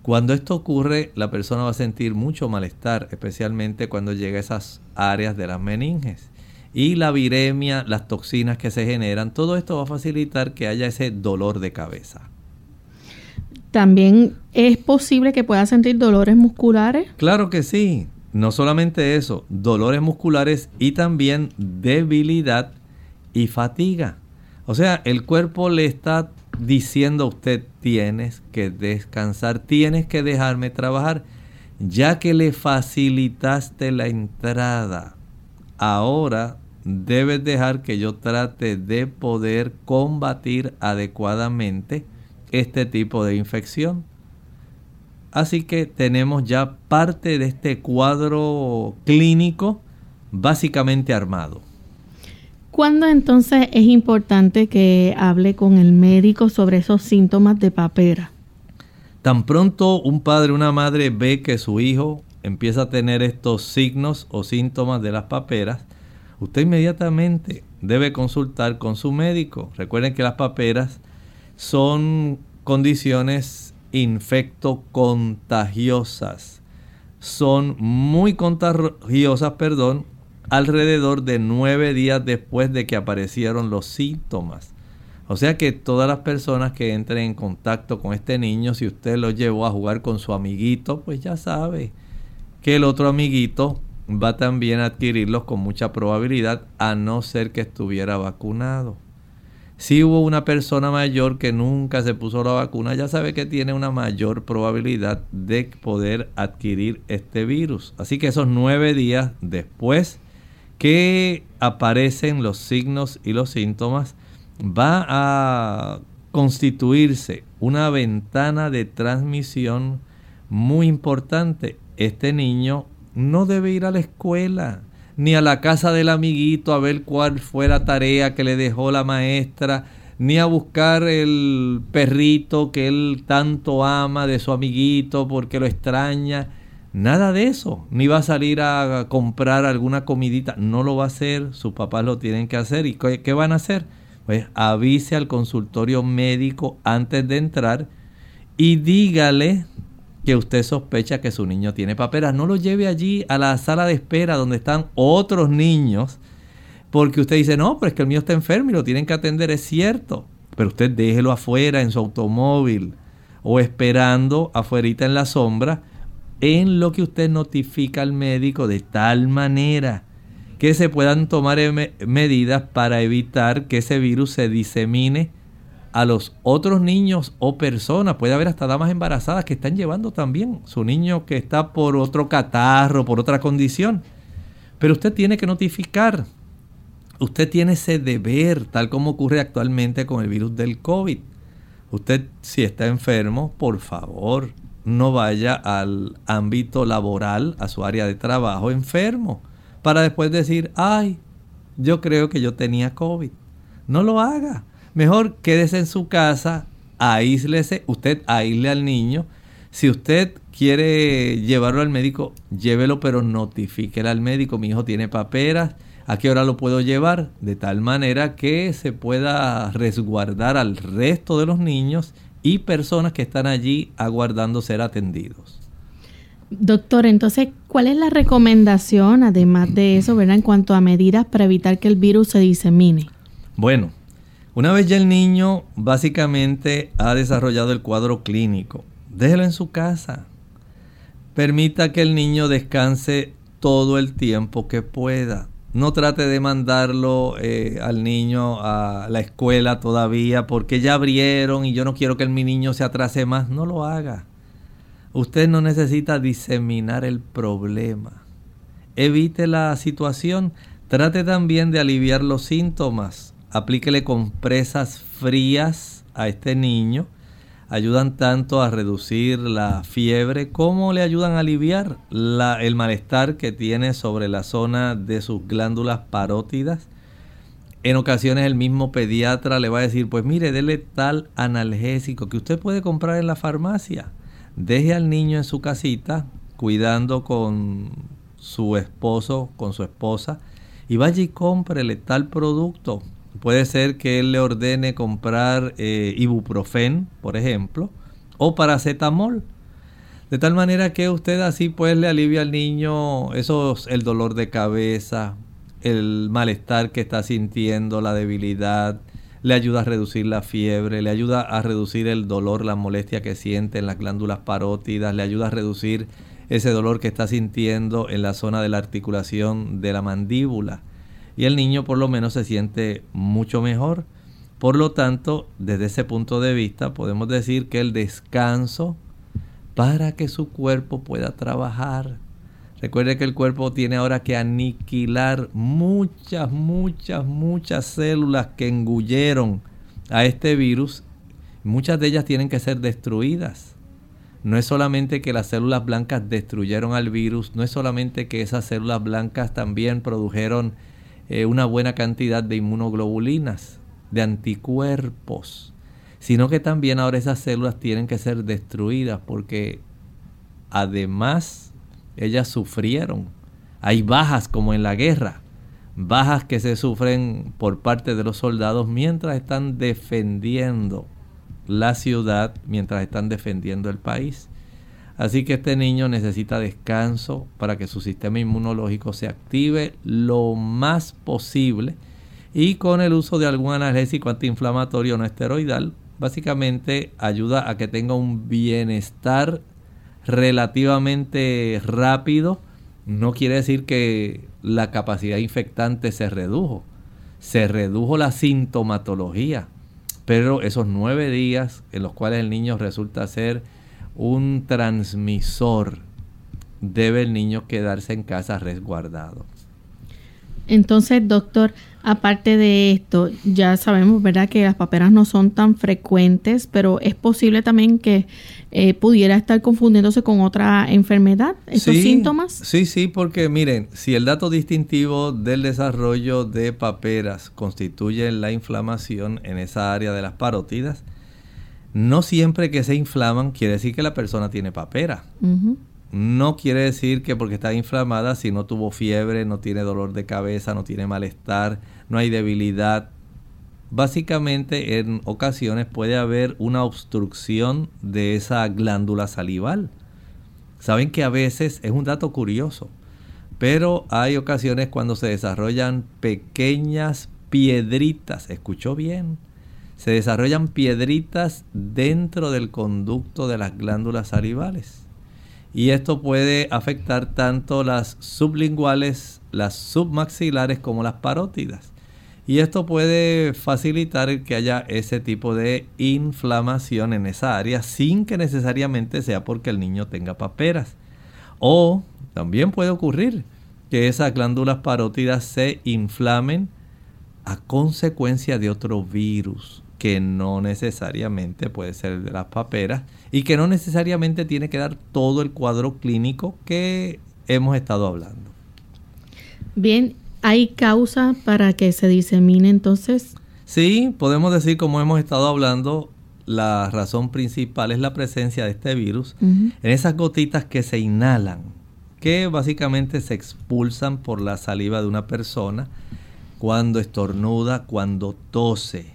Cuando esto ocurre, la persona va a sentir mucho malestar, especialmente cuando llega a esas áreas de las meninges. Y la viremia, las toxinas que se generan, todo esto va a facilitar que haya ese dolor de cabeza. También es posible que pueda sentir dolores musculares. Claro que sí. No solamente eso, dolores musculares y también debilidad y fatiga. O sea, el cuerpo le está diciendo a usted, tienes que descansar, tienes que dejarme trabajar, ya que le facilitaste la entrada. Ahora debes dejar que yo trate de poder combatir adecuadamente este tipo de infección. Así que tenemos ya parte de este cuadro clínico básicamente armado. ¿Cuándo entonces es importante que hable con el médico sobre esos síntomas de papera? Tan pronto un padre o una madre ve que su hijo empieza a tener estos signos o síntomas de las paperas, usted inmediatamente debe consultar con su médico. Recuerden que las paperas son condiciones infectocontagiosas. Son muy contagiosas, perdón, alrededor de nueve días después de que aparecieron los síntomas. O sea que todas las personas que entren en contacto con este niño, si usted lo llevó a jugar con su amiguito, pues ya sabe que el otro amiguito va también a adquirirlos con mucha probabilidad a no ser que estuviera vacunado. Si hubo una persona mayor que nunca se puso la vacuna, ya sabe que tiene una mayor probabilidad de poder adquirir este virus. Así que esos nueve días después que aparecen los signos y los síntomas, va a constituirse una ventana de transmisión muy importante. Este niño no debe ir a la escuela ni a la casa del amiguito a ver cuál fue la tarea que le dejó la maestra, ni a buscar el perrito que él tanto ama de su amiguito porque lo extraña. Nada de eso. Ni va a salir a comprar alguna comidita. No lo va a hacer. Sus papás lo tienen que hacer. ¿Y qué, van a hacer? Pues avise al consultorio médico antes de entrar y dígale que usted sospecha que su niño tiene paperas. No lo lleve allí a la sala de espera donde están otros niños. Porque usted dice, no, pero es que el mío está enfermo y lo tienen que atender. Es cierto. Pero usted déjelo afuera en su automóvil o esperando afuera en la sombra en lo que usted notifica al médico de tal manera que se puedan tomar medidas para evitar que ese virus se disemine a los otros niños o personas. Puede haber hasta damas embarazadas que están llevando también su niño que está por otro catarro, por otra condición. Pero usted tiene que notificar. Usted tiene ese deber, tal como ocurre actualmente con el virus del COVID. Usted, si está enfermo, por favor, no vaya al ámbito laboral, a su área de trabajo enfermo, para después decir, ay, yo creo que yo tenía COVID. No lo haga. Mejor quédese en su casa, aíslese, usted aísle al niño. Si usted quiere llevarlo al médico, llévelo, pero notifíquele al médico, mi hijo tiene paperas, ¿a qué hora lo puedo llevar? De tal manera que se pueda resguardar al resto de los niños y personas que están allí aguardando ser atendidos. Doctor, entonces, ¿cuál es la recomendación, además de eso, ¿verdad? en cuanto a medidas para evitar que el virus se disemine? Bueno, una vez ya el niño básicamente ha desarrollado el cuadro clínico, déjelo en su casa. Permita que el niño descanse todo el tiempo que pueda. No trate de mandarlo eh, al niño a la escuela todavía porque ya abrieron y yo no quiero que mi niño se atrase más. No lo haga. Usted no necesita diseminar el problema. Evite la situación. Trate también de aliviar los síntomas. Aplíquele compresas frías a este niño ayudan tanto a reducir la fiebre como le ayudan a aliviar el malestar que tiene sobre la zona de sus glándulas parótidas. En ocasiones el mismo pediatra le va a decir, pues mire, dele tal analgésico que usted puede comprar en la farmacia. Deje al niño en su casita cuidando con su esposo, con su esposa, y vaya y cómprele tal producto Puede ser que él le ordene comprar eh, ibuprofen, por ejemplo, o paracetamol. De tal manera que usted así pues le alivia al niño esos, el dolor de cabeza, el malestar que está sintiendo, la debilidad, le ayuda a reducir la fiebre, le ayuda a reducir el dolor, la molestia que siente en las glándulas parótidas, le ayuda a reducir ese dolor que está sintiendo en la zona de la articulación de la mandíbula y el niño por lo menos se siente mucho mejor. Por lo tanto, desde ese punto de vista podemos decir que el descanso para que su cuerpo pueda trabajar. Recuerde que el cuerpo tiene ahora que aniquilar muchas, muchas, muchas células que engulleron a este virus. Muchas de ellas tienen que ser destruidas. No es solamente que las células blancas destruyeron al virus, no es solamente que esas células blancas también produjeron eh, una buena cantidad de inmunoglobulinas, de anticuerpos, sino que también ahora esas células tienen que ser destruidas porque además ellas sufrieron. Hay bajas como en la guerra, bajas que se sufren por parte de los soldados mientras están defendiendo la ciudad, mientras están defendiendo el país. Así que este niño necesita descanso para que su sistema inmunológico se active lo más posible y con el uso de algún analgésico antiinflamatorio no esteroidal, básicamente ayuda a que tenga un bienestar relativamente rápido, no quiere decir que la capacidad infectante se redujo. Se redujo la sintomatología, pero esos nueve días en los cuales el niño resulta ser un transmisor, debe el niño quedarse en casa resguardado. Entonces, doctor, aparte de esto, ya sabemos, ¿verdad?, que las paperas no son tan frecuentes, pero es posible también que eh, pudiera estar confundiéndose con otra enfermedad, estos síntomas. Sí, sí, porque miren, si el dato distintivo del desarrollo de paperas constituye la inflamación en esa área de las parótidas, no siempre que se inflaman quiere decir que la persona tiene papera. No quiere decir que porque está inflamada, si no tuvo fiebre, no tiene dolor de cabeza, no tiene malestar, no hay debilidad. Básicamente en ocasiones puede haber una obstrucción de esa glándula salival. Saben que a veces es un dato curioso, pero hay ocasiones cuando se desarrollan pequeñas piedritas, escuchó bien, se desarrollan piedritas dentro del conducto de las glándulas salivales y esto puede afectar tanto las sublinguales, las submaxilares como las parótidas. Y esto puede facilitar que haya ese tipo de inflamación en esa área sin que necesariamente sea porque el niño tenga paperas. O también puede ocurrir que esas glándulas parótidas se inflamen a consecuencia de otro virus que no necesariamente puede ser de las paperas y que no necesariamente tiene que dar todo el cuadro clínico que hemos estado hablando. Bien, ¿hay causa para que se disemine entonces? Sí, podemos decir, como hemos estado hablando, la razón principal es la presencia de este virus en esas gotitas que se inhalan, que básicamente se expulsan por la saliva de una persona cuando estornuda, cuando tose.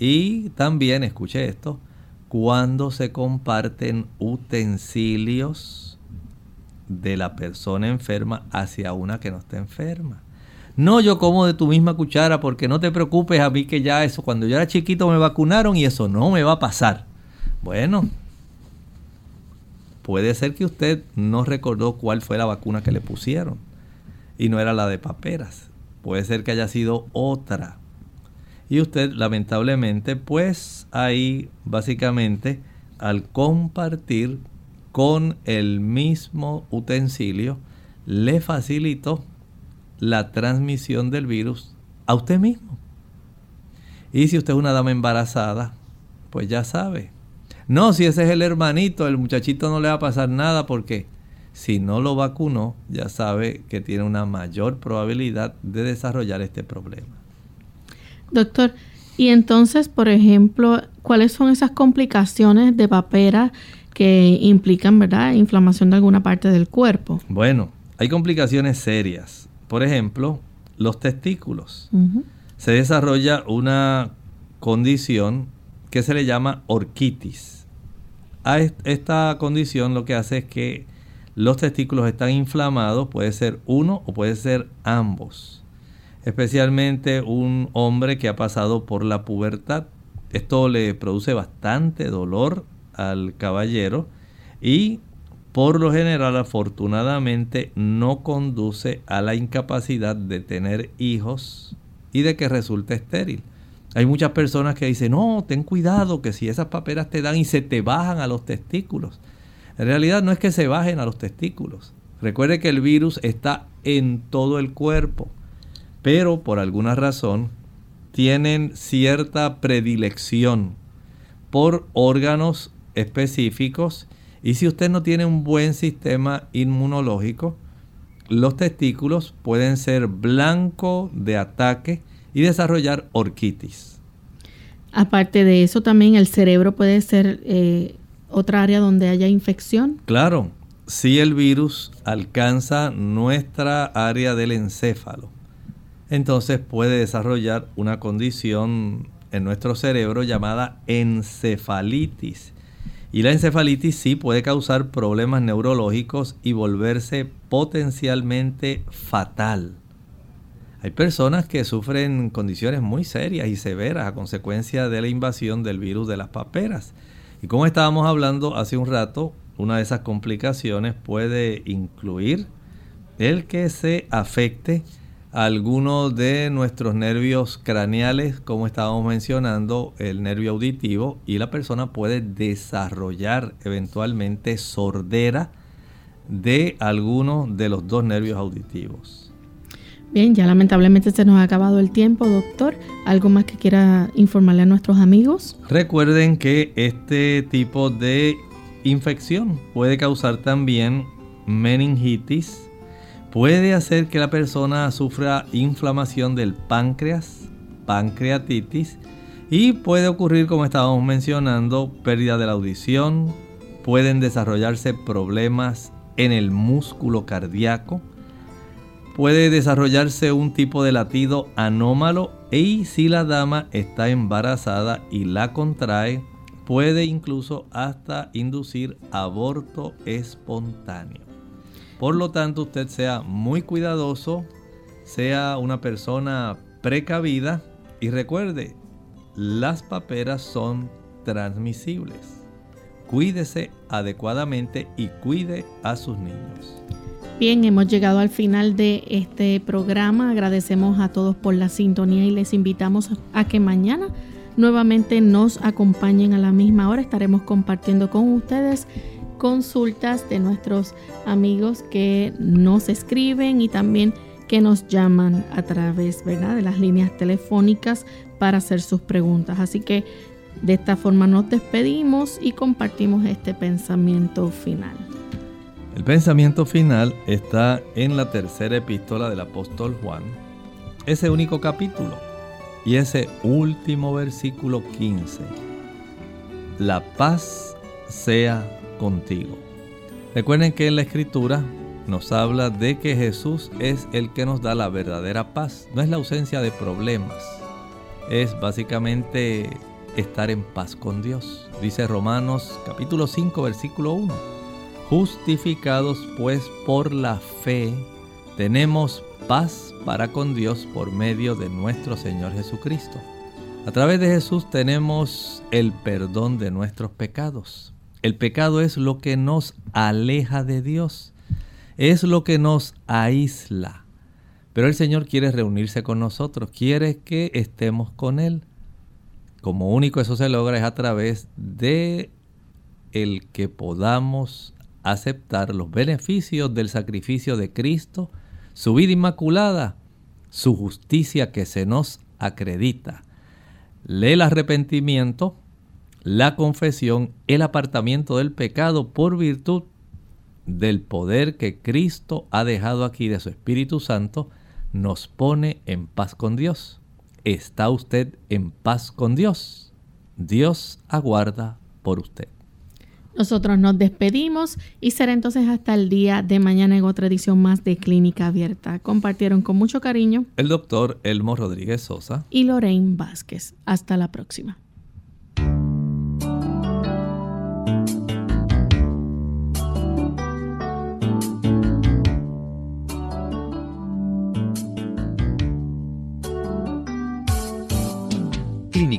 Y también, escuche esto, cuando se comparten utensilios de la persona enferma hacia una que no está enferma. No, yo como de tu misma cuchara porque no te preocupes a mí que ya eso, cuando yo era chiquito me vacunaron y eso no me va a pasar. Bueno, puede ser que usted no recordó cuál fue la vacuna que le pusieron y no era la de paperas. Puede ser que haya sido otra. Y usted lamentablemente pues ahí básicamente al compartir con el mismo utensilio le facilitó la transmisión del virus a usted mismo. Y si usted es una dama embarazada, pues ya sabe. No, si ese es el hermanito, el muchachito no le va a pasar nada porque si no lo vacunó, ya sabe que tiene una mayor probabilidad de desarrollar este problema. Doctor, y entonces, por ejemplo, ¿cuáles son esas complicaciones de papera que implican, verdad, inflamación de alguna parte del cuerpo? Bueno, hay complicaciones serias. Por ejemplo, los testículos. Se desarrolla una condición que se le llama orquitis. A esta condición lo que hace es que los testículos están inflamados, puede ser uno o puede ser ambos especialmente un hombre que ha pasado por la pubertad. Esto le produce bastante dolor al caballero y por lo general afortunadamente no conduce a la incapacidad de tener hijos y de que resulte estéril. Hay muchas personas que dicen, no, ten cuidado que si esas paperas te dan y se te bajan a los testículos. En realidad no es que se bajen a los testículos. Recuerde que el virus está en todo el cuerpo pero por alguna razón tienen cierta predilección por órganos específicos y si usted no tiene un buen sistema inmunológico, los testículos pueden ser blanco de ataque y desarrollar orquitis. Aparte de eso, también el cerebro puede ser eh, otra área donde haya infección. Claro, si el virus alcanza nuestra área del encéfalo, entonces puede desarrollar una condición en nuestro cerebro llamada encefalitis. Y la encefalitis sí puede causar problemas neurológicos y volverse potencialmente fatal. Hay personas que sufren condiciones muy serias y severas a consecuencia de la invasión del virus de las paperas. Y como estábamos hablando hace un rato, una de esas complicaciones puede incluir el que se afecte algunos de nuestros nervios craneales, como estábamos mencionando, el nervio auditivo, y la persona puede desarrollar eventualmente sordera de alguno de los dos nervios auditivos. Bien, ya lamentablemente se nos ha acabado el tiempo, doctor. ¿Algo más que quiera informarle a nuestros amigos? Recuerden que este tipo de infección puede causar también meningitis, puede hacer que la persona sufra inflamación del páncreas, pancreatitis, y puede ocurrir, como estábamos mencionando, pérdida de la audición, pueden desarrollarse problemas en el músculo cardíaco, puede desarrollarse un tipo de latido anómalo y si la dama está embarazada y la contrae, puede incluso hasta inducir aborto espontáneo. Por lo tanto, usted sea muy cuidadoso, sea una persona precavida y recuerde, las paperas son transmisibles cuídese adecuadamente y cuide a sus niños. Bien, hemos llegado al final de este programa. Agradecemos a todos por la sintonía y les invitamos a que mañana nuevamente nos acompañen a la misma hora. Estaremos compartiendo con ustedes consultas de nuestros amigos que nos escriben y también que nos llaman a través ¿verdad? de las líneas telefónicas para hacer sus preguntas. Así que de esta forma nos despedimos y compartimos este pensamiento final. El pensamiento final está en la tercera epístola del apóstol Juan, ese único capítulo y ese último versículo 15. La paz sea contigo. Recuerden que en la escritura nos habla de que Jesús es el que nos da la verdadera paz, no es la ausencia de problemas, es básicamente estar en paz con Dios. Dice Romanos capítulo 5 versículo 1. Justificados pues por la fe, tenemos paz para con Dios por medio de nuestro Señor Jesucristo. A través de Jesús tenemos el perdón de nuestros pecados. El pecado es lo que nos aleja de Dios, es lo que nos aísla. Pero el Señor quiere reunirse con nosotros, quiere que estemos con Él como único eso se logra es a través de el que podamos aceptar los beneficios del sacrificio de Cristo, su vida inmaculada, su justicia que se nos acredita. El arrepentimiento, la confesión, el apartamiento del pecado por virtud del poder que Cristo ha dejado aquí de su Espíritu Santo, nos pone en paz con Dios. ¿Está usted en paz con Dios? Dios aguarda por usted. Nosotros nos despedimos y será entonces hasta el día de mañana en otra edición más de Clínica Abierta. Compartieron con mucho cariño el doctor Elmo Rodríguez Sosa y Lorraine Vázquez. Hasta la próxima.